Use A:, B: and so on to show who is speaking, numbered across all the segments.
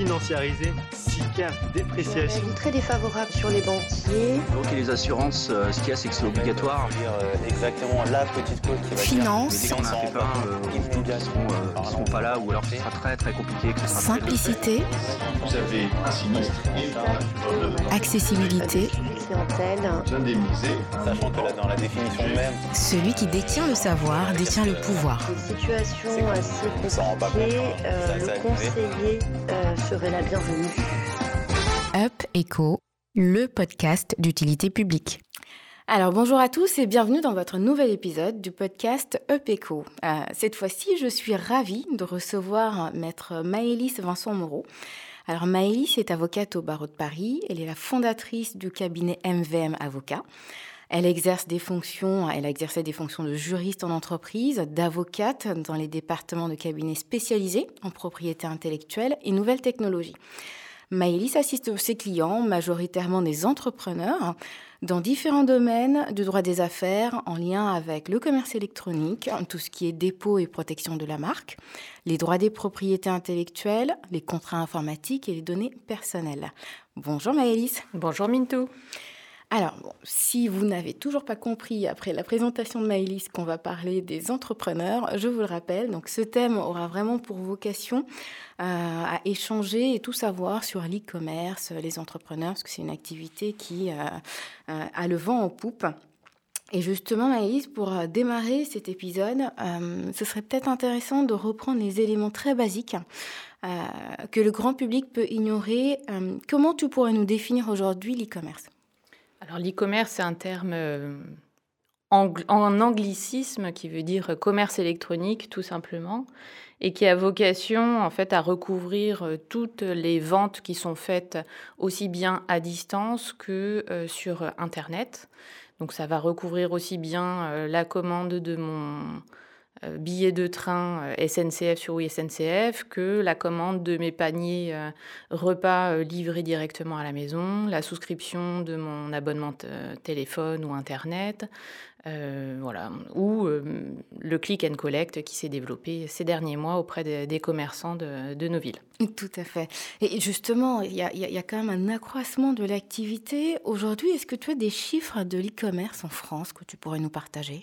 A: financiarisé, SICAF, dépréciation.
B: très défavorable sur les banquiers.
C: Donc les assurances, euh, ce qu'il y a, c'est que c'est obligatoire.
D: Dire euh, exactement la petite cause qui va
E: Finance.
C: Dès qu'on a un pépin, euh, ne seront, euh, seront pas là, ou alors ce sera très très compliqué. que
E: Simplicité,
F: Vous avez un sinistre et
E: accessibilité,
B: Clientèle.
F: indemnisé.
D: Sachant que là, dans la définition même,
E: celui qui détient le savoir détient le pouvoir.
B: Une situation assez euh, le conseiller euh, serait la bienvenue.
E: Up Echo, le podcast d'utilité publique. Alors bonjour à tous et bienvenue dans votre nouvel épisode du podcast Up Echo. Euh, cette fois-ci, je suis ravie de recevoir maître Maëlys Vincent Moreau. Alors Maëlys est avocate au barreau de Paris, elle est la fondatrice du cabinet MVM Avocat. Elle exerce des fonctions, elle a exercé des fonctions de juriste en entreprise, d'avocate dans les départements de cabinets spécialisés en propriété intellectuelle et nouvelles technologies. Maëlys assiste ses clients, majoritairement des entrepreneurs, dans différents domaines du droit des affaires en lien avec le commerce électronique, tout ce qui est dépôt et protection de la marque, les droits des propriétés intellectuelles, les contrats informatiques et les données personnelles. Bonjour Maëlys.
G: Bonjour Mintou.
E: Alors, si vous n'avez toujours pas compris après la présentation de Maëlys qu'on va parler des entrepreneurs, je vous le rappelle, donc ce thème aura vraiment pour vocation euh, à échanger et tout savoir sur l'e-commerce, les entrepreneurs, parce que c'est une activité qui euh, euh, a le vent en poupe. Et justement, Maëlys, pour démarrer cet épisode, ce serait peut-être intéressant de reprendre les éléments très basiques que le grand public peut ignorer. Comment tu pourrais nous définir aujourd'hui l'e-commerce?
G: Alors l'e-commerce, c'est un terme euh, en anglicisme qui veut dire commerce électronique tout simplement et qui a vocation en fait à recouvrir euh, toutes les ventes qui sont faites aussi bien à distance que euh, sur euh, internet. Donc ça va recouvrir aussi bien euh, la commande de mon euh, billet de train euh, SNCF sur oui SNCF que la commande de mes paniers euh, repas livrés directement à la maison, la souscription de mon abonnement téléphone ou internet, voilà, ou le click and collect qui s'est développé ces derniers mois auprès des, commerçants de, nos villes.
E: Tout à fait. Et justement, il y y a quand même un accroissement de l'activité. Aujourd'hui, est-ce que tu as des chiffres de l'e-commerce en France que tu pourrais nous partager?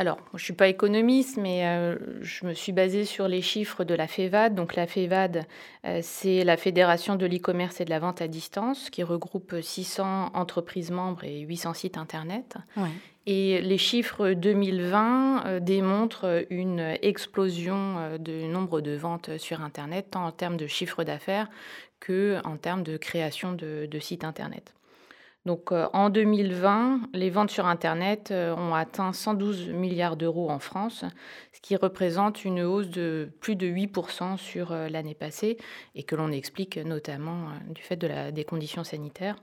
G: Alors, je ne suis pas économiste, mais euh, je me suis basée sur les chiffres de la FEVAD. Donc, la FEVAD, euh, c'est la Fédération de l'e-commerce et de la vente à distance, qui regroupe 600 entreprises membres et 800 sites Internet.
E: Ouais.
G: Et les chiffres 2020 euh, démontrent une explosion du nombre de ventes sur Internet, tant en termes de chiffre d'affaires que en termes de création de, de sites Internet. Donc euh, en 2020, les ventes sur Internet euh, ont atteint 112 milliards d'euros en France, ce qui représente une hausse de plus de 8% sur euh, l'année passée et que l'on explique notamment du fait des conditions sanitaires.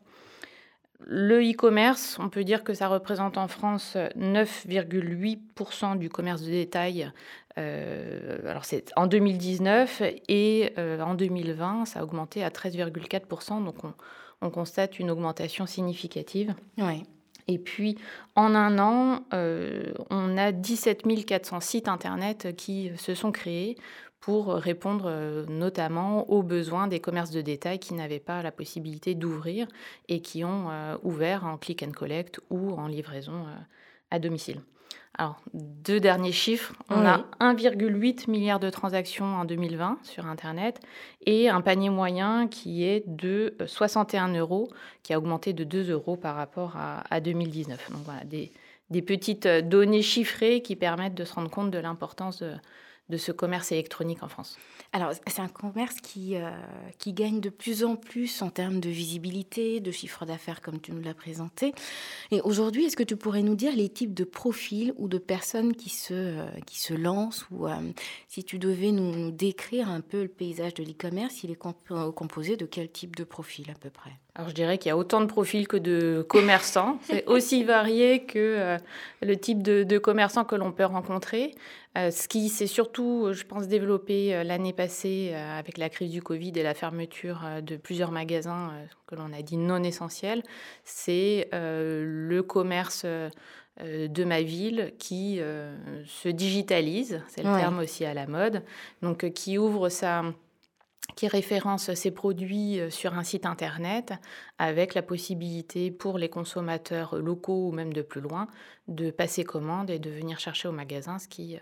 G: Le e-commerce, on peut dire que ça représente en France 9,8% du commerce de détail. alors c'est en 2019 et en 2020, ça a augmenté à 13,4%. Donc on, on constate une augmentation significative.
E: Ouais.
G: Et puis, en un an, euh, on a 17 400 sites Internet qui se sont créés pour répondre euh, notamment aux besoins des commerces de détail qui n'avaient pas la possibilité d'ouvrir et qui ont euh, ouvert en click and collect ou en livraison à domicile. Alors, deux derniers chiffres. On
E: Oui.
G: a 1,8 milliard de transactions en 2020 sur Internet et un panier moyen qui est de 61 euros, qui a augmenté de 2 euros par rapport à, à 2019. Donc voilà, des, des petites euh, données chiffrées qui permettent de se rendre compte de l'importance de, de ce commerce électronique en France.
E: Alors, c'est un commerce qui, euh, qui gagne de plus en plus en termes de visibilité, de chiffre d'affaires, comme tu nous l'as présenté. Et aujourd'hui, est-ce que tu pourrais nous dire les types de profils ou de personnes qui se, euh, qui se lancent Ou euh, si tu devais nous, décrire un peu le paysage de l'e-commerce, il est comp- composé de quel type de profil à peu près?
G: Alors je dirais qu'il y a autant de profils que de commerçants. C'est aussi varié que euh, le type de, de commerçants que l'on peut rencontrer. Euh, ce qui s'est surtout, je pense, développé euh, l'année passée avec la crise du Covid et la fermeture de plusieurs magasins que l'on a dit non essentiels, c'est le commerce de ma ville qui se digitalise, c'est le
E: Ouais.
G: terme aussi à la mode, donc qui ouvre sa qui référence ces produits sur un site internet avec la possibilité pour les consommateurs locaux ou même de plus loin de passer commande et de venir chercher au magasin, ce qui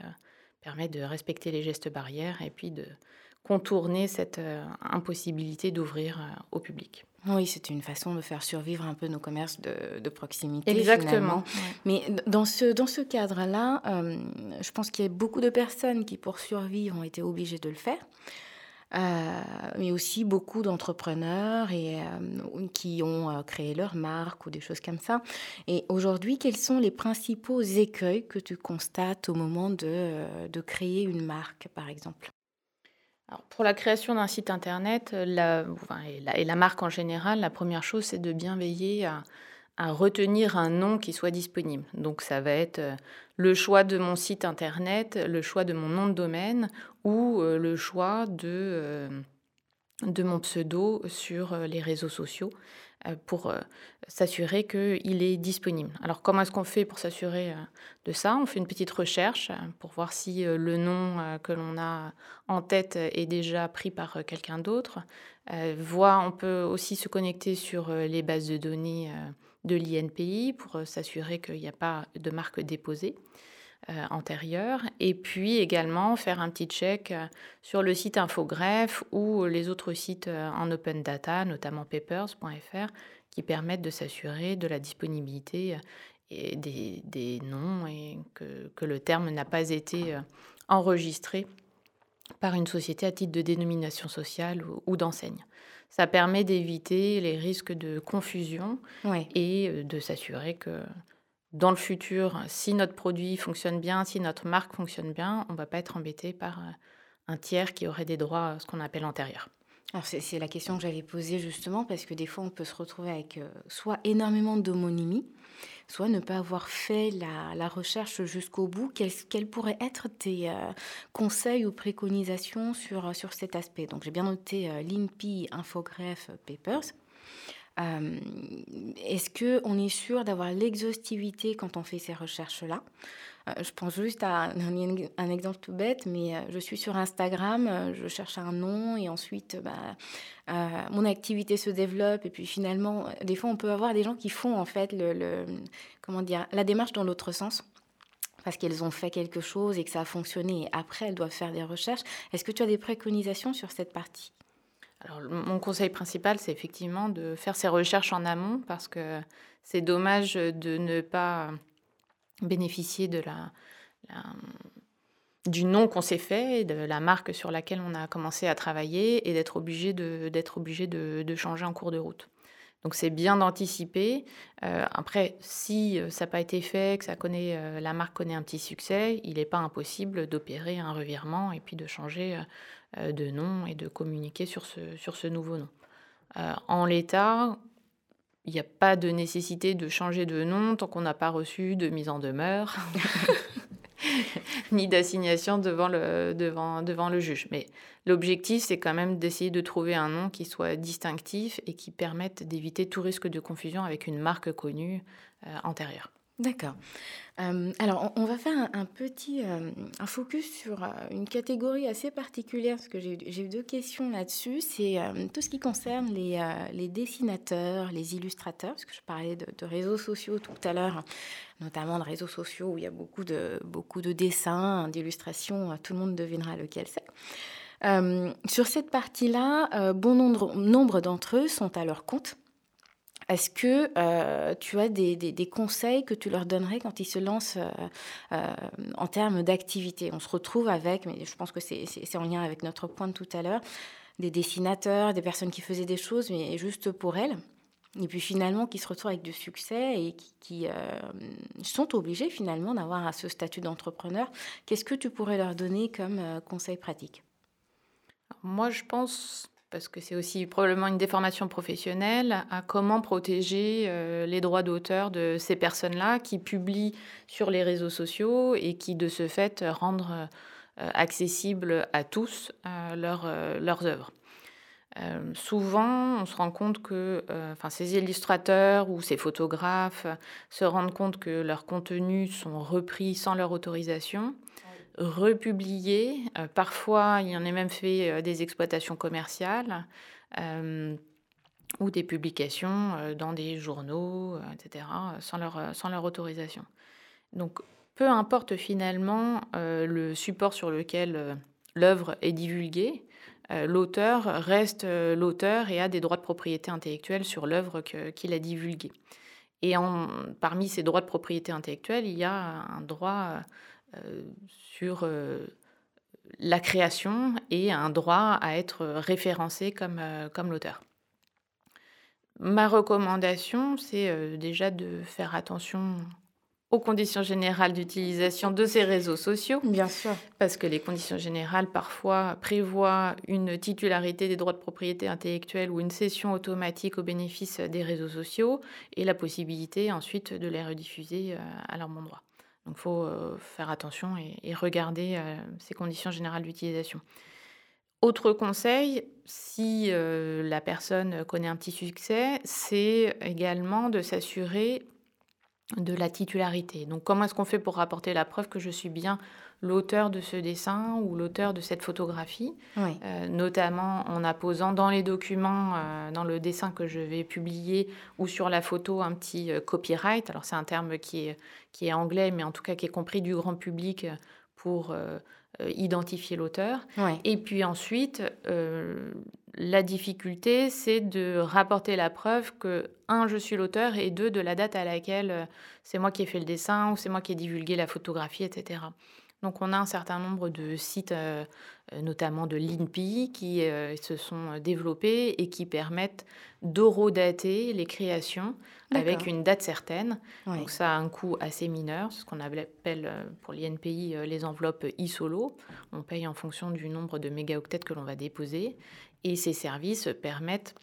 G: permet de respecter les gestes barrières et puis de contourner cette impossibilité d'ouvrir au public.
E: Oui, c'est une façon de faire survivre un peu nos commerces de, proximité.
G: Exactement.
E: Mais dans ce, dans ce cadre-là, euh, je pense qu'il y a beaucoup de personnes qui, pour survivre, ont été obligées de le faire. Euh, mais aussi beaucoup d'entrepreneurs et euh, qui ont créé leur marque ou des choses comme ça. Et aujourd'hui, quels sont les principaux écueils que tu constates au moment de, de créer une marque, par exemple?
G: Pour la création d'un site internet la, et, la, marque en général, la première chose, c'est de bien veiller à, retenir un nom qui soit disponible. Donc ça va être euh, le choix de mon site internet, le choix de mon nom de domaine ou euh, le choix de, euh, de mon pseudo sur les réseaux sociaux. Euh, pour euh, s'assurer qu'il est disponible. Alors comment est-ce qu'on fait pour s'assurer euh, de ça? On fait une petite recherche pour voir si le nom que l'on a en tête est déjà pris par quelqu'un d'autre. Voir, on peut aussi se connecter sur les bases de données de l'INPI pour s'assurer qu'il n'y a pas de marque déposée. Euh, antérieure. Et puis également faire un petit check euh, sur le site Infogreffe ou les autres sites euh, en open data, notamment papers.fr, qui permettent de s'assurer de la disponibilité et des, noms et que, que le terme n'a pas été enregistré par une société à titre de dénomination sociale ou, d'enseigne. Ça permet d'éviter les risques de confusion et de s'assurer que dans le futur, si notre produit fonctionne bien, si notre marque fonctionne bien, on ne va pas être embêté par euh, un tiers qui aurait des droits, ce qu'on appelle antérieurs.
E: Alors c'est la question que j'avais posée justement parce que des fois on peut se retrouver avec euh, soit énormément d'homonymie, soit ne pas avoir fait la, recherche jusqu'au bout. Quels, pourraient être tes euh, conseils ou préconisations sur, sur cet aspect? Donc j'ai bien noté l'INPI, Infograph, Papers. Euh, est-ce qu'on est sûr d'avoir l'exhaustivité quand on fait ces recherches-là? Euh, je pense juste à un, exemple tout bête, mais euh, je suis sur Instagram, je cherche un nom et ensuite bah, mon activité se développe et puis finalement, des fois, on peut avoir des gens qui font en fait le, comment dire, la démarche dans l'autre sens parce qu'elles ont fait quelque chose et que ça a fonctionné et après elles doivent faire des recherches. Est-ce que tu as des préconisations sur cette partie?
G: Mon conseil principal, c'est effectivement de faire ses recherches en amont parce que c'est dommage de ne pas bénéficier de la, du nom qu'on s'est fait, de la marque sur laquelle on a commencé à travailler et d'être obligé d'être obligé de, changer en cours de route. Donc c'est bien d'anticiper. Euh, après, si ça n'a pas été fait, que ça connaît, euh, la marque connaît un petit succès, il n'est pas impossible d'opérer un revirement et puis de changer euh, de nom et de communiquer sur ce, sur ce nouveau nom. Euh, en l'état, il n'y a pas de nécessité de changer de nom tant qu'on n'a pas reçu de mise en demeure, ni d'assignation devant le, devant, devant le juge. Mais l'objectif, c'est quand même d'essayer de trouver un nom qui soit distinctif et qui permette d'éviter tout risque de confusion avec une marque connue euh, antérieure.
E: D'accord. Euh, alors, on, va faire un, petit euh, un focus sur euh, une catégorie assez particulière, parce que j'ai eu deux questions là-dessus. C'est tout ce qui concerne les, dessinateurs, les illustrateurs, parce que je parlais de, réseaux sociaux tout à l'heure, notamment de réseaux sociaux où il y a beaucoup de, beaucoup de dessins, d'illustrations, tout le monde devinera lequel c'est. sur cette partie-là, bon nombre d'entre eux sont à leur compte. Est-ce que euh, tu as des, conseils que tu leur donnerais quand ils se lancent euh, euh, en termes d'activité? On se retrouve avec, mais je pense que c'est en lien avec notre point de tout à l'heure, des dessinateurs, des personnes qui faisaient des choses, mais juste pour elles. Et puis finalement, qui se retrouvent avec du succès et qui, sont obligés finalement d'avoir ce statut d'entrepreneur. Qu'est-ce que tu pourrais leur donner comme conseil pratique?
G: Moi, je pense parce que c'est aussi probablement une déformation professionnelle, à comment protéger euh, les droits d'auteur de ces personnes-là qui publient sur les réseaux sociaux et qui, de ce fait, rendent euh, accessibles à tous euh, leurs œuvres. souvent, on se rend compte que ces illustrateurs ou ces photographes se rendent compte que leurs contenus sont repris sans leur autorisation republié. parfois, il y en a même fait des exploitations commerciales ou des publications dans des journaux, etc., sans leur, sans leur autorisation. Donc, peu importe finalement le support sur lequel l'œuvre est divulguée, l'auteur reste l'auteur et a des droits de propriété intellectuelle sur l'œuvre qu'il a divulguée. Et parmi ces droits de propriété intellectuelle, il y a un droit sur la création et un droit à être référencé comme, comme l'auteur. Ma recommandation, c'est déjà de faire attention aux conditions générales d'utilisation de ces réseaux sociaux.
E: Bien sûr.
G: Parce que les conditions générales, parfois, prévoient une titularité des droits de propriété intellectuelle ou une cession automatique au bénéfice des réseaux sociaux et la possibilité ensuite de les rediffuser euh, à leur bon droit. Donc il faut euh, faire attention et, regarder euh, ces conditions générales d'utilisation. Autre conseil, si la personne connaît un petit succès, c'est également de s'assurer de la titularité. Donc comment est-ce qu'on fait pour rapporter la preuve que je suis bien l'auteur de ce dessin ou l'auteur de cette photographie, euh, notamment en apposant dans les documents, euh, dans le dessin que je vais publier ou sur la photo, un petit euh, copyright. Alors c'est un terme qui est, qui est anglais, mais en tout cas qui est compris du grand public pour identifier l'auteur. Et puis ensuite, la difficulté, c'est de rapporter la preuve que, un, je suis l'auteur, et deux, de la date à laquelle euh, c'est moi qui ai fait le dessin ou c'est moi qui ai divulgué la photographie, etc. Donc on a un certain nombre de sites, euh, euh, notamment de l'INPI, qui se sont développés et qui permettent d'horodater les créations avec une date certaine. Donc ça a un coût assez mineur, ce qu'on appelle pour l'INPI les enveloppes e-solo. On paye en fonction du nombre de mégaoctets que l'on va déposer. Et ces services permettent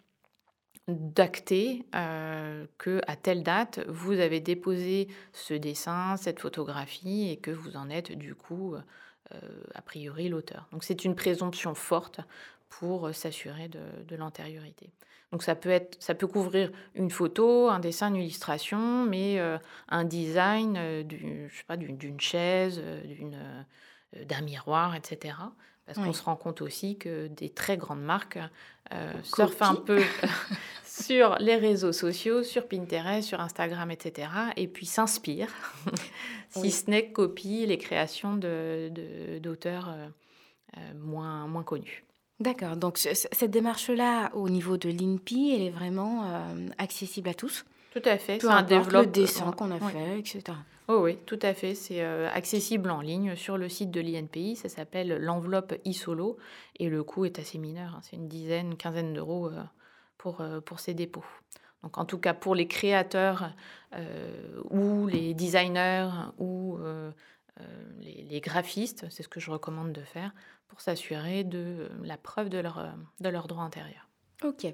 G: d'acter euh, que à telle date vous avez déposé ce dessin, cette photographie et que vous en êtes du coup euh, a priori l'auteur. Donc c'est une présomption forte pour s'assurer de, l'antériorité. Donc ça peut être, ça peut couvrir une photo, un dessin, une illustration, mais euh, un design, pas, d'une chaise, d'un miroir, etc. Parce qu'on se rend compte aussi que des très grandes marques euh, surfent un peu sur les réseaux sociaux, sur Pinterest, sur Instagram, etc. Et puis s'inspirent, si ce n'est que copient les créations d'auteurs de, euh, euh, moins, moins connus.
E: D'accord. Donc cette démarche-là, au niveau de l'INPI, elle est vraiment accessible à tous?
G: Tout à fait.
E: C'est un développement. le dessin qu'on a fait, etc.
G: Oh oui, tout à fait. C'est euh, accessible en ligne sur le site de l'INPI. Ça s'appelle l'enveloppe e-solo et le coût est assez mineur. Hein. C'est une dizaine, quinzaine d'euros euh, pour, euh, pour ces dépôts. Donc en tout cas pour les créateurs ou les designers ou les, les, graphistes, c'est ce que je recommande de faire pour s'assurer de la preuve de leur, de leur droit intérieur.
E: Ok.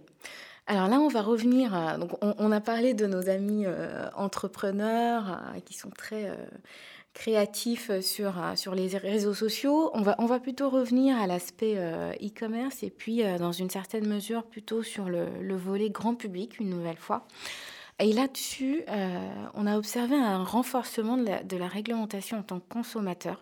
E: Alors là, on va revenir. donc, on, a parlé de nos amis euh, entrepreneurs euh, qui sont très euh, créatifs sur, sur les réseaux sociaux. On va, on va plutôt revenir à l'aspect e-commerce et puis, dans une certaine mesure, plutôt sur le, le volet grand public, une nouvelle fois. Et là-dessus, on a observé un renforcement de la, de la réglementation en tant que consommateur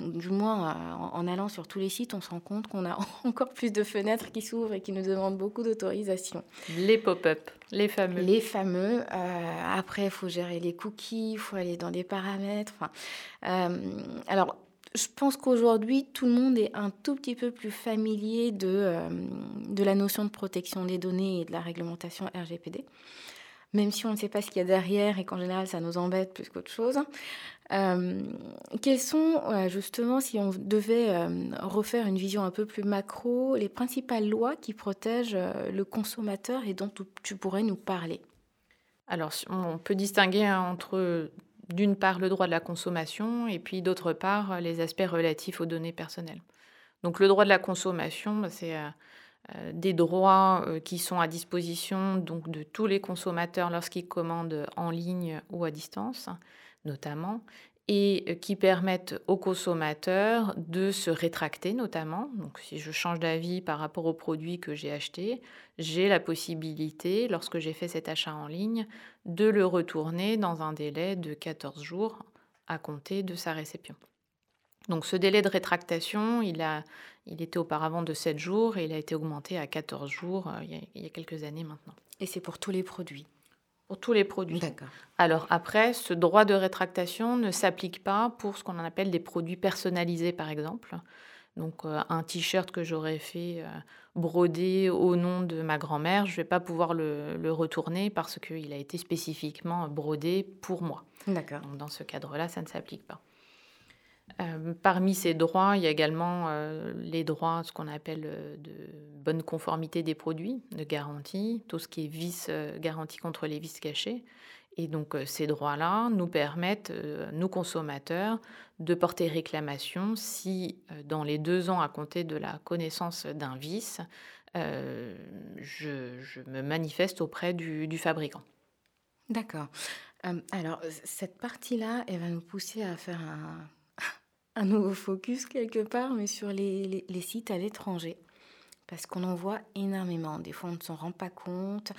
E: du moins euh, en, allant sur tous les sites, on se rend compte qu'on a encore plus de fenêtres qui s'ouvrent et qui nous demandent beaucoup d'autorisation.
G: Les pop-up, les fameux.
E: Les fameux. Euh, après, il faut gérer les cookies, il faut aller dans des paramètres. Euh, alors, je pense qu'aujourd'hui, tout le monde est un tout petit peu plus familier de, de la notion de protection des données et de la réglementation RGPD même si on ne sait pas ce qu'il y a derrière et qu'en général ça nous embête plus qu'autre chose. Euh, quelles sont justement, si on devait euh, refaire une vision un peu plus macro, les principales lois qui protègent euh, le consommateur et dont tu pourrais nous parler?
G: Alors, on peut distinguer entre d'une part le droit de la consommation et puis d'autre part les aspects relatifs aux données personnelles. Donc le droit de la consommation, bah, c'est des droits qui sont à disposition donc de tous les consommateurs lorsqu'ils commandent en ligne ou à distance notamment, et qui permettent aux consommateurs de se rétracter notamment. Donc si je change d'avis par rapport au produit que j'ai acheté, j'ai la possibilité, lorsque j'ai fait cet achat en ligne, de le retourner dans un délai de 14 jours à compter de sa réception. Donc ce délai de rétractation, il, a, il était auparavant de 7 jours et il a été augmenté à 14 jours euh, il, y a, il y a quelques années maintenant.
E: Et c'est pour tous les produits?
G: Pour tous les produits.
E: D'accord.
G: Alors après, ce droit de rétractation ne s'applique pas pour ce qu'on appelle des produits personnalisés, par exemple. Donc euh, un t-shirt que j'aurais fait euh, broder au nom de ma grand-mère, je ne vais pas pouvoir le, le retourner parce qu'il a été spécifiquement brodé pour moi.
E: D'accord.
G: Donc dans ce cadre-là, ça ne s'applique pas. Euh, parmi ces droits, il y a également euh, les droits, ce qu'on appelle euh, de bonne conformité des produits, de garantie, tout ce qui est vice, garantie contre les vices cachés. Et donc ces droits-là nous permettent, nous consommateurs, de porter réclamation si dans les deux ans à compter de la connaissance d'un vice, je, me manifeste auprès du, du fabricant.
E: D'accord. Alors, cette partie-là, elle va nous pousser à faire un, un nouveau focus quelque part, mais sur les, sites à l'étranger. Parce qu'on en voit énormément. Des fois, on ne s'en rend pas compte,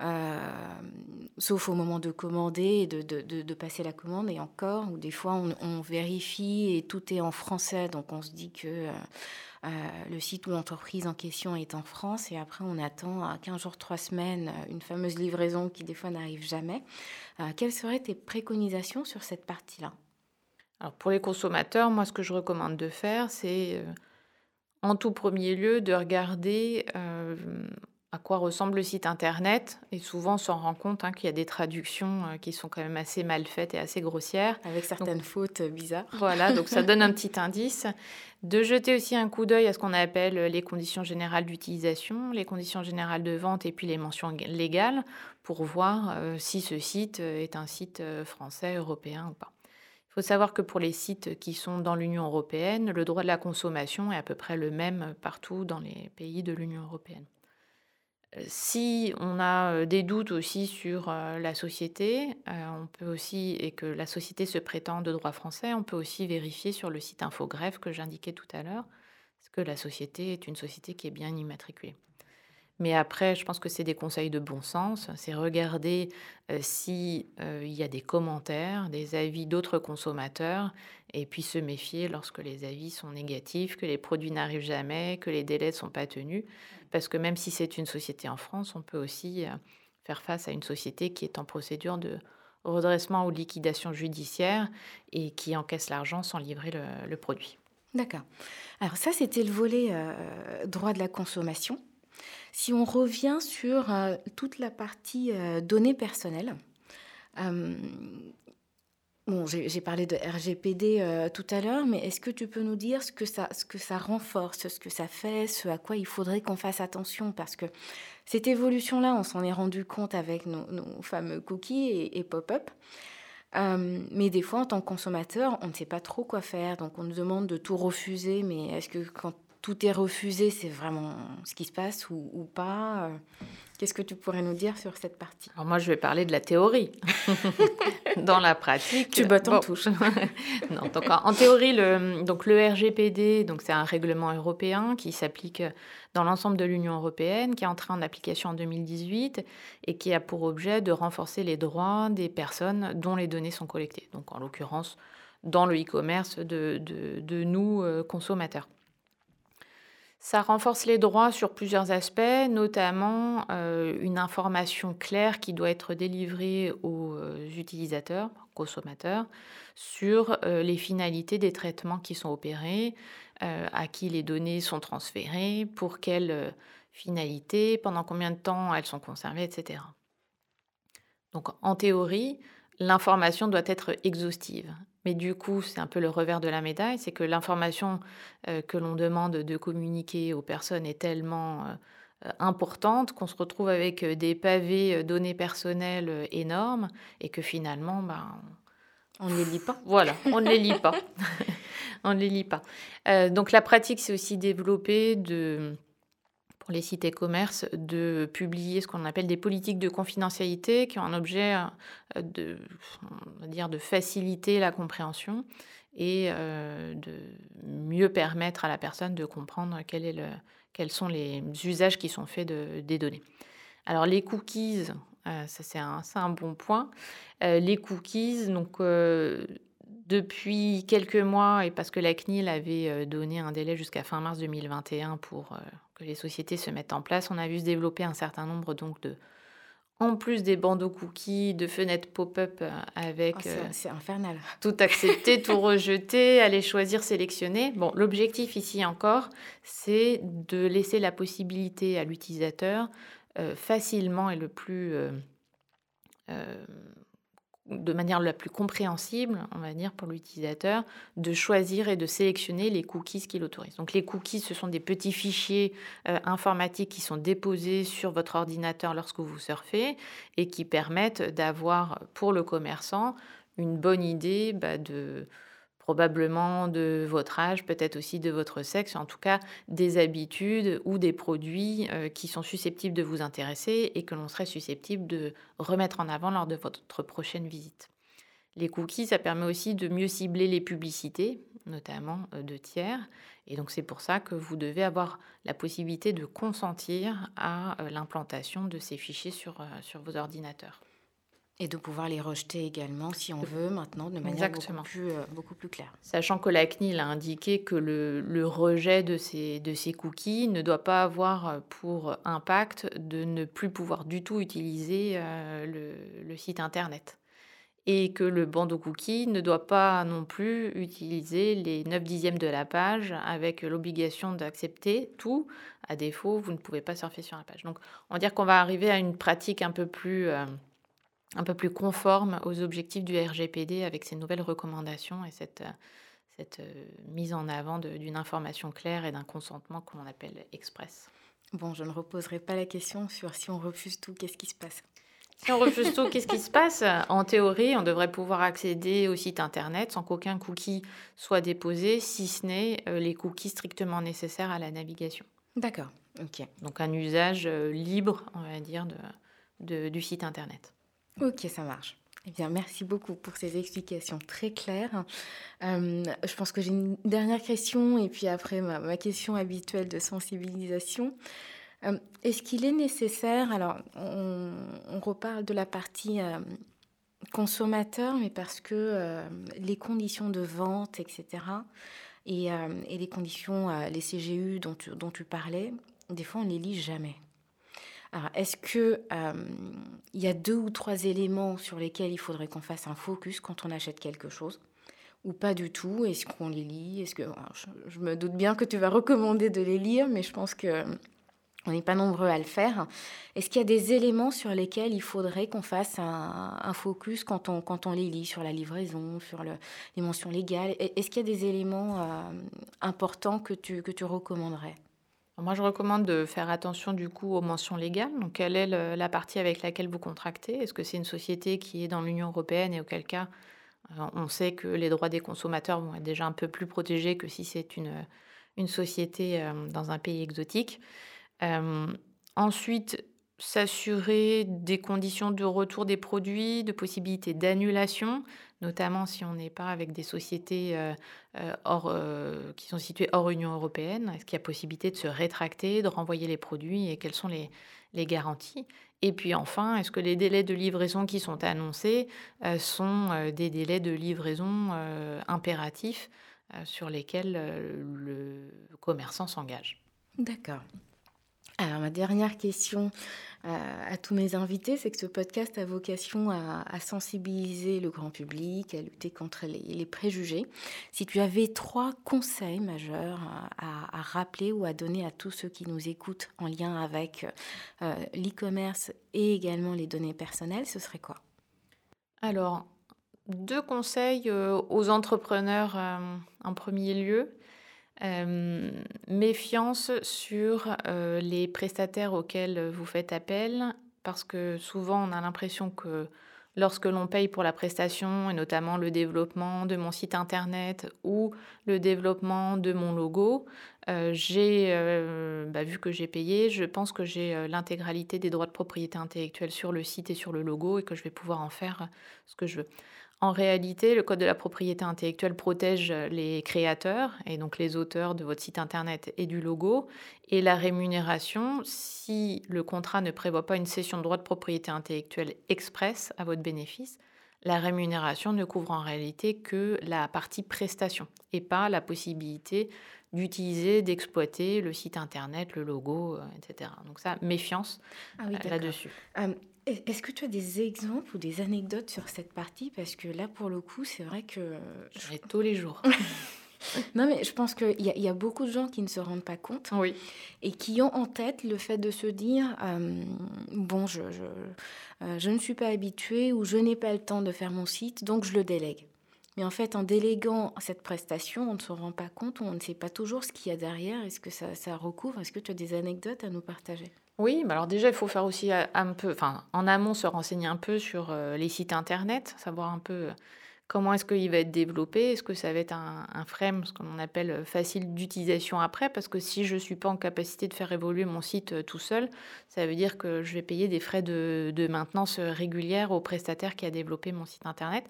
E: euh, sauf au moment de commander de, de- passer la commande. Et encore, des fois, on, vérifie et tout est en français. Donc, on se dit que euh, euh, le site ou l'entreprise en question est en France. Et après, on attend à 15 jours, 3 semaines, une fameuse livraison qui, des fois, n'arrive jamais. Quelles seraient tes préconisations sur cette partie-là?
G: Alors pour les consommateurs, moi ce que je recommande de faire, c'est euh, en tout premier lieu de regarder euh, à quoi ressemble le site internet. Et souvent on s'en rend compte hein, qu'il y a des traductions euh, qui sont quand même assez mal faites et assez grossières.
E: Avec certaines fautes bizarres.
G: Voilà, donc ça donne un petit indice. De jeter aussi un coup d'œil à ce qu'on appelle les conditions générales d'utilisation, les conditions générales de vente et puis les mentions légales pour voir euh, si ce site est un site français, européen ou pas. Il faut savoir que pour les sites qui sont dans l'Union européenne, le droit de la consommation est à peu près le même partout dans les pays de l'Union européenne. Euh, Si on a euh, des doutes aussi sur euh, la société, on peut aussi, et que la société se prétend de droit français, on peut aussi vérifier sur le site Infogreffe que j'indiquais tout à l'heure, que la société est une société qui est bien immatriculée. Mais après, je pense que c'est des conseils de bon sens. C'est regarder euh, si euh, y a des commentaires, des avis d'autres consommateurs, et puis se méfier lorsque les avis sont négatifs, que les produits n'arrivent jamais, que les délais ne sont pas tenus. Parce que même si c'est une société en France, on peut aussi euh, faire face à une société qui est en procédure de redressement ou liquidation judiciaire et qui encaisse l'argent sans livrer le, le produit.
E: D'accord. Alors ça, c'était le volet euh, droit de la consommation. Si on revient sur euh, toute la partie euh, données personnelles, euh, bon, j'ai parlé de RGPD tout à l'heure, mais est-ce que tu peux nous dire ce que, ça, ce que ça renforce, ce que ça fait, ce à quoi il faudrait qu'on fasse attention? Parce que cette évolution-là, on s'en est rendu compte avec nos, fameux cookies et, pop-up. Mais des fois, en tant que consommateur, on ne sait pas trop quoi faire. Donc, on nous demande de tout refuser. Mais est-ce que quand tout est refusé, c'est vraiment ce qui se passe ou, ou pas Euh, Qu'est-ce que tu pourrais nous dire sur cette partie?
G: Alors moi, je vais parler de la théorie. Dans la pratique,
E: Tu bottes en
G: bon.
E: touche.
G: non, donc en, en théorie, le, donc le RGPD, donc c'est un règlement européen qui s'applique dans l'ensemble de l'Union européenne, qui est entré en application en 2018 et qui a pour objet de renforcer les droits des personnes dont les données sont collectées. Donc en l'occurrence, dans le e-commerce de, de- de nous, euh, consommateurs. Ça renforce les droits sur plusieurs aspects, notamment euh, une information claire qui doit être délivrée aux euh, utilisateurs, consommateurs, sur euh, les finalités des traitements qui sont opérés, à qui les données sont transférées, pour quelles finalités, pendant combien de temps elles sont conservées, etc. Donc en théorie, l'information doit être exhaustive. Mais du coup, c'est un peu le revers de la médaille, c'est que l'information euh, que l'on demande de communiquer aux personnes est tellement euh, importante qu'on se retrouve avec euh, des pavés données personnelles énormes et que finalement, ben,
E: On ne les lit pas.
G: voilà, on ne les lit pas. on ne les lit pas. Euh, donc la pratique, c'est aussi développer de, pour les sites e-commerce de publier ce qu'on appelle des politiques de confidentialité qui ont un objet euh, de, faciliter la compréhension et euh, de mieux permettre à la personne de comprendre quel quels sont les usages qui sont faits de- des données. Alors les cookies, euh, ça c'est un, bon point. Les cookies, donc Depuis quelques mois, et parce que la CNIL avait donné un délai jusqu'à fin mars 2021 pour que les sociétés se mettent en place, on a vu se développer un certain nombre donc de en plus des bandeaux cookies, de fenêtres pop-up avec
E: oh, c'est infernal.
G: tout accepter, tout rejeter, aller choisir, sélectionner. Bon, l'objectif ici encore, c'est de laisser la possibilité à l'utilisateur facilement et le plus de manière la plus compréhensible, on va dire, pour l'utilisateur, de choisir et de sélectionner les cookies qu'il autorise. Donc les cookies, ce sont des petits fichiers euh, informatiques qui sont déposés sur votre ordinateur lorsque vous surfez et qui permettent d'avoir pour le commerçant une bonne idée bah, de probablement de votre âge, peut-être aussi de votre sexe, en tout cas des habitudes ou des produits euh, qui sont susceptibles de vous intéresser et que l'on serait susceptible de remettre en avant lors de votre prochaine visite. Les cookies, ça permet aussi de mieux cibler les publicités, notamment euh, de tiers. Et donc c'est pour ça que vous devez avoir la possibilité de consentir à euh, l'implantation de ces fichiers sur, sur vos ordinateurs.
E: Et de pouvoir les rejeter également, si on veut, maintenant, de manière beaucoup plus, euh, beaucoup plus, claire.
G: Sachant que la CNIL a indiqué que le, le, rejet de ces, de ces cookies ne doit pas avoir pour impact de ne plus pouvoir du tout utiliser euh, le, le, site Internet. Et que le bandeau cookie ne doit pas non plus utiliser les 9 dixièmes de la page avec l'obligation d'accepter tout. À défaut, vous ne pouvez pas surfer sur la page. Donc, on va dire qu'on va arriver à une pratique un peu plus... Euh, un peu plus conforme aux objectifs du RGPD avec ces nouvelles recommandations et cette, cette euh, mise en avant d'une information claire et d'un consentement que l'on appelle express.
E: Bon, je ne reposerai pas la question sur si on refuse tout, qu'est-ce qui se passe?
G: Si on refuse tout, qu'est-ce qui se passe? En théorie, on devrait pouvoir accéder au site internet sans qu'aucun cookie soit déposé, si ce n'est euh, les cookies strictement nécessaires à la navigation.
E: D'accord, ok.
G: Donc un usage euh, libre, on va dire, de, de, du site internet.
E: Ok, ça marche. Eh bien, merci beaucoup pour ces explications très claires. Euh, je pense que j'ai une dernière question et puis après ma, question habituelle de sensibilisation. Euh, est-ce qu'il est nécessaire, alors on, reparle de la partie euh, consommateur, mais parce que les conditions de vente, etc., et, et les conditions, les CGU dont tu, dont tu parlais, des fois on ne les lit jamais. Alors, est-ce que euh, il y a deux ou trois éléments sur lesquels il faudrait qu'on fasse un focus quand on achète quelque chose ou pas du tout? Est-ce qu'on les lit? Est-ce que je, me doute bien que tu vas recommander de les lire, mais je pense que euh, on n'est pas nombreux à le faire. Est-ce qu'il y a des éléments sur lesquels il faudrait qu'on fasse un, focus quand on, quand on les lit, sur la livraison, sur le, les mentions légales? Est-ce qu'il y a des éléments euh, importants que tu, que tu recommanderais?
G: Moi, je recommande de faire attention du coup aux mentions légales. Donc, quelle est la partie avec laquelle vous contractez? Est-ce que c'est une société qui est dans l'Union européenne et auquel cas euh, on sait que les droits des consommateurs vont être déjà un peu plus protégés que si c'est une, une société euh, dans un pays exotique. Euh, ensuite, s'assurer des conditions de retour des produits, de possibilités d'annulation, notamment si on n'est pas avec des sociétés euh, euh, euh, qui sont situées hors Union européenne. Est-ce qu'il y a possibilité de se rétracter, de renvoyer les produits et quelles sont les garanties? Et puis enfin, est-ce que les délais de livraison qui sont annoncés sont des délais de livraison impératifs sur lesquels le commerçant s'engage?
E: D'accord. Alors, ma dernière question euh, à, tous mes invités, c'est que ce podcast a vocation à, sensibiliser le grand public, à lutter contre les, préjugés. Si tu avais trois conseils majeurs à, rappeler ou à donner à tous ceux qui nous écoutent en lien avec euh, l'e-commerce et également les données personnelles, ce serait quoi?
G: Alors, deux conseils euh, aux entrepreneurs en premier lieu. Euh, méfiance sur euh, les prestataires auxquels vous faites appel, parce que souvent on a l'impression que lorsque l'on paye pour la prestation, et notamment le développement de mon site internet ou le développement de mon logo, euh, j'ai, bah, vu que j'ai payé, je pense que j'ai l'intégralité des droits de propriété intellectuelle sur le site et sur le logo et que je vais pouvoir en faire ce que je veux. En réalité, le Code de la propriété intellectuelle protège les créateurs, et donc les auteurs de votre site Internet et du logo, et la rémunération, si le contrat ne prévoit pas une cession de droit de propriété intellectuelle express à votre bénéfice, la rémunération ne couvre en réalité que la partie prestation et pas la possibilité d'utiliser, d'exploiter le site internet, le logo, euh, etc. Donc ça, méfiance
E: Ah oui,
G: euh, là-dessus.
E: Euh, Est-ce que tu as des exemples ou des anecdotes sur cette partie? Parce que là, pour le coup, c'est vrai que...
G: J'en ai tous les jours.
E: Non, mais je pense qu'il y, y a beaucoup de gens qui ne se rendent pas compte
G: oui.
E: et qui ont en tête le fait de se dire euh, bon, je, je, euh, je ne suis pas habitué ou je n'ai pas le temps de faire mon site, donc je le délègue. Mais en fait, en déléguant cette prestation, on ne se rend pas compte, on ne sait pas toujours ce qu'il y a derrière, est-ce que ça, recouvre, est-ce que tu as des anecdotes à nous partager?
G: Oui, mais alors déjà, il faut faire aussi euh, un peu, enfin, en amont, se renseigner un peu sur euh, les sites internet, savoir un peu comment est-ce qu'il va être développé, est-ce que ça va être un, frame, ce qu'on appelle euh, facile d'utilisation après, parce que si je ne suis pas en capacité de faire évoluer mon site euh, tout seul, ça veut dire que je vais payer des frais de, maintenance euh, régulière au prestataire qui a développé mon site internet.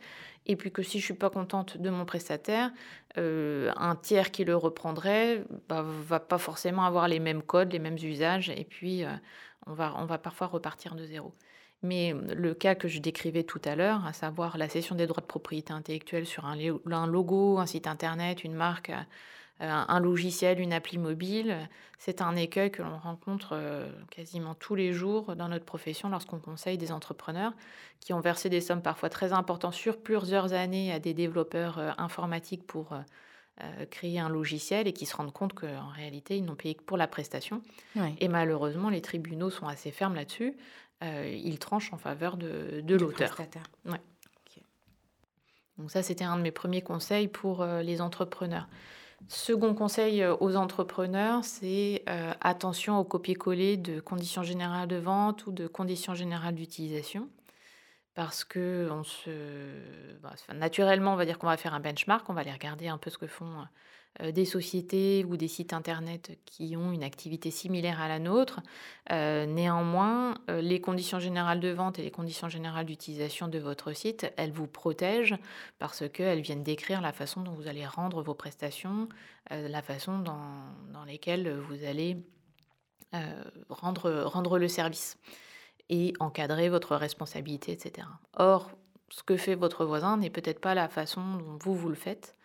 G: Et puis que si je ne suis pas contente de mon prestataire, un tiers qui le reprendrait bah, va pas forcément avoir les mêmes codes, les mêmes usages, et puis on va parfois repartir de zéro. Mais le cas que je décrivais tout à l'heure, à savoir la cession des droits de propriété intellectuelle sur un, lo- un logo, un site internet, une marque, euh, un logiciel, une appli mobile, c'est un écueil que l'on rencontre euh, quasiment tous les jours dans notre profession lorsqu'on conseille des entrepreneurs qui ont versé des sommes parfois très importantes sur plusieurs années à des développeurs euh, informatiques pour euh, euh, créer un logiciel et qui se rendent compte qu'en réalité, ils n'ont payé que pour la prestation.
E: Oui.
G: Et malheureusement, les tribunaux sont assez fermes là-dessus. Euh, ils tranchent en faveur de, de l'auteur. Donc ça, c'était un de mes premiers conseils pour euh, les entrepreneurs. Second conseil euh, aux entrepreneurs, c'est euh, attention au copier-coller de conditions générales de vente ou de conditions générales d'utilisation. Parce que on se, bah, naturellement, on va dire qu'on va faire un benchmark, on va aller regarder un peu ce que font des sociétés ou des sites internet qui ont une activité similaire à la nôtre. Euh, néanmoins, euh, les conditions générales de vente et les conditions générales d'utilisation de votre site, elles vous protègent parce qu'elles viennent décrire la façon dont vous allez rendre vos prestations, euh, la façon dans, dans lesquelles vous allez euh, rendre, rendre le service et encadrer votre responsabilité, etc. Or, ce que fait votre voisin n'est peut-être pas la façon dont vous, vous le faites.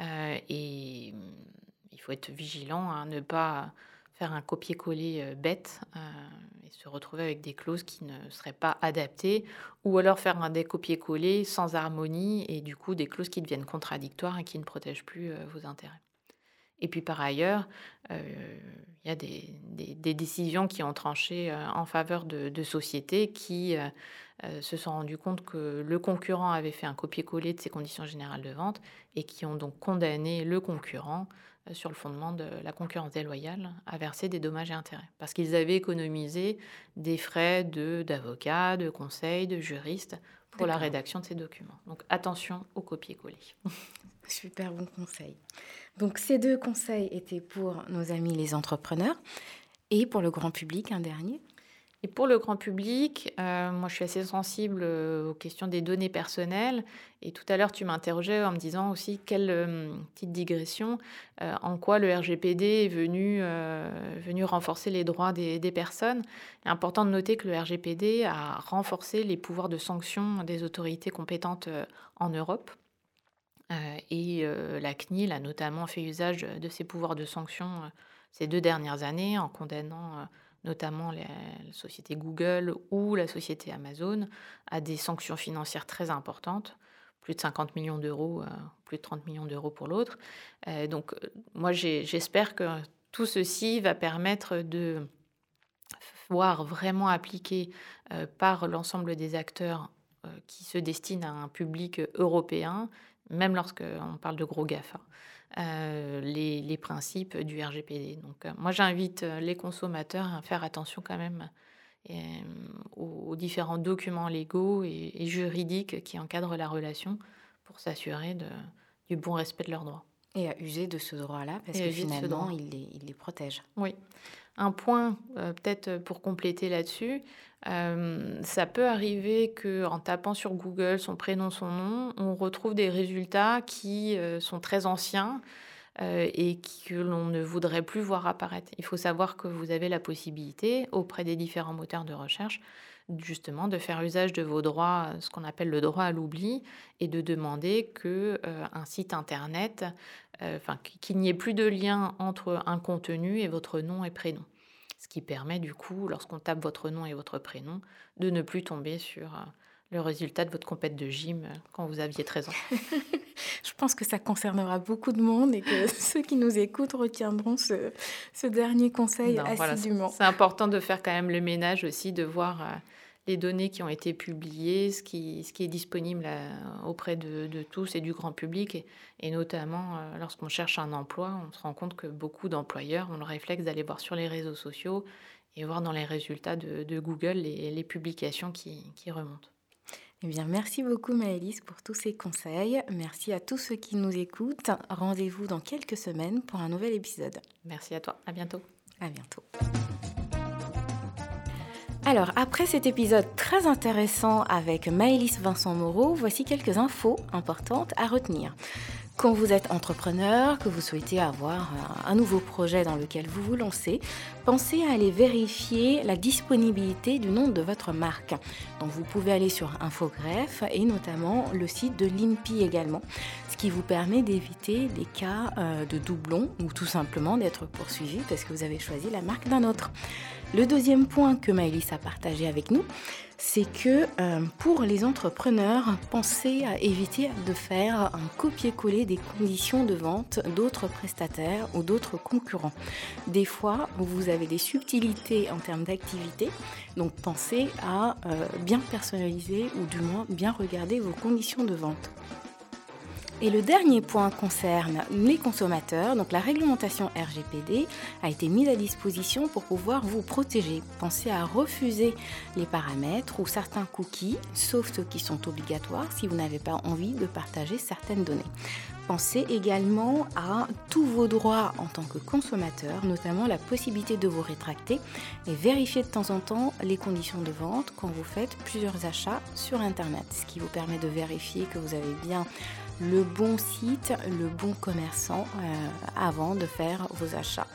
G: Euh, et hum, il faut être vigilant à ne pas faire un copier-coller euh, bête euh, et se retrouver avec des clauses qui ne seraient pas adaptées, ou alors faire un des copier-coller sans harmonie et du coup des clauses qui deviennent contradictoires et qui ne protègent plus vos intérêts. Et puis par ailleurs, il y a des, décisions qui ont tranché en faveur de sociétés qui euh, se sont rendues compte que le concurrent avait fait un copier-coller de ses conditions générales de vente et qui ont donc condamné le concurrent euh, sur le fondement de la concurrence déloyale à verser des dommages et intérêts. Parce qu'ils avaient économisé des frais de- d'avocats, de, conseils, de juristes pour la rédaction de ces documents. Donc attention au copier-coller.
E: Super bon conseil. Donc ces deux conseils étaient pour nos amis les entrepreneurs et pour le grand public, un dernier.
G: Et pour le grand public, euh, moi je suis assez sensible euh, aux questions des données personnelles. Et tout à l'heure, tu m'interrogeais en me disant aussi quelle euh, petite digression, en quoi le RGPD est venu, renforcer les droits des, personnes. Il est important de noter que le RGPD a renforcé les pouvoirs de sanction des autorités compétentes en Europe. Et la CNIL a notamment fait usage de ses pouvoirs de sanction ces deux dernières années en condamnant notamment la, société Google ou la société Amazon à des sanctions financières très importantes, plus de 50 millions d'euros, euh, plus de 30 millions d'euros pour l'autre. Euh, donc euh, moi j'espère que tout ceci va permettre de voir vraiment appliqué par l'ensemble des acteurs qui se destinent à un public européen, même lorsqu'on parle de gros GAFA, euh, les, les principes du RGPD. Donc euh, moi j'invite euh, les consommateurs à faire attention quand même aux, aux différents documents légaux et, et juridiques qui encadrent la relation pour s'assurer du bon respect de leurs droits.
E: Et à user de ce droit-là, parce
G: Et
E: que finalement, il les, il les protège.
G: Oui. Un point, euh, peut-être pour compléter là-dessus, euh, ça peut arriver qu'en tapant sur Google son prénom, son nom, on retrouve des résultats qui euh, sont très anciens, et que l'on ne voudrait plus voir apparaître. Il faut savoir que vous avez la possibilité, auprès des différents moteurs de recherche, justement de faire usage de vos droits, ce qu'on appelle le droit à l'oubli, et de demander que un site internet, enfin qu'il n'y ait plus de lien entre un contenu et votre nom et prénom. Ce qui permet du coup, lorsqu'on tape votre nom et votre prénom, de ne plus tomber sur le résultat de votre compète de gym euh, quand vous aviez 13 ans.
E: Je pense que ça concernera beaucoup de monde et que ceux qui nous écoutent retiendront ce, ce dernier conseil assidûment.
G: c'est important de faire quand même le ménage aussi, de voir euh, les données qui ont été publiées, ce qui, ce qui est disponible euh, auprès de, de, tous et du grand public. Et, notamment, lorsqu'on cherche un emploi, on se rend compte que beaucoup d'employeurs ont le réflexe d'aller voir sur les réseaux sociaux et voir dans les résultats de, de Google les, les publications qui, qui remontent.
E: Eh bien, merci beaucoup Maëlys pour tous ces conseils. Merci à tous ceux qui nous écoutent. Rendez-vous dans quelques semaines pour un nouvel épisode.
G: Merci à toi. À bientôt.
E: À bientôt. Alors, après cet épisode très intéressant avec Maëlys Vincent Moreau, voici quelques infos importantes à retenir. Quand vous êtes entrepreneur, que vous souhaitez avoir un nouveau projet dans lequel vous vous lancez, pensez à aller vérifier la disponibilité du nom de votre marque. Donc vous pouvez aller sur Infogreffe et notamment le site de l'INPI également, ce qui vous permet d'éviter des cas euh, de doublons ou tout simplement d'être poursuivi parce que vous avez choisi la marque d'un autre. Le deuxième point que Maëlys a partagé avec nous, c'est que euh, pour les entrepreneurs, pensez à éviter de faire un copier-coller des conditions de vente d'autres prestataires ou d'autres concurrents. Des fois, vous avez des subtilités en termes d'activité, donc pensez à euh, bien personnaliser ou du moins bien regarder vos conditions de vente. Et le dernier point concerne les consommateurs. Donc la réglementation RGPD a été mise à disposition pour pouvoir vous protéger. Pensez à refuser les paramètres ou certains cookies, sauf ceux qui sont obligatoires si vous n'avez pas envie de partager certaines données. Pensez également à tous vos droits en tant que consommateur, notamment la possibilité de vous rétracter et vérifier de temps en temps les conditions de vente quand vous faites plusieurs achats sur Internet, ce qui vous permet de vérifier que vous avez bien le bon site, le bon commerçant euh, avant de faire vos achats.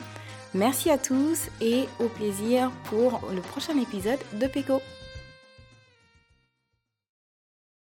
E: Merci à tous et au plaisir pour le prochain épisode de PECO.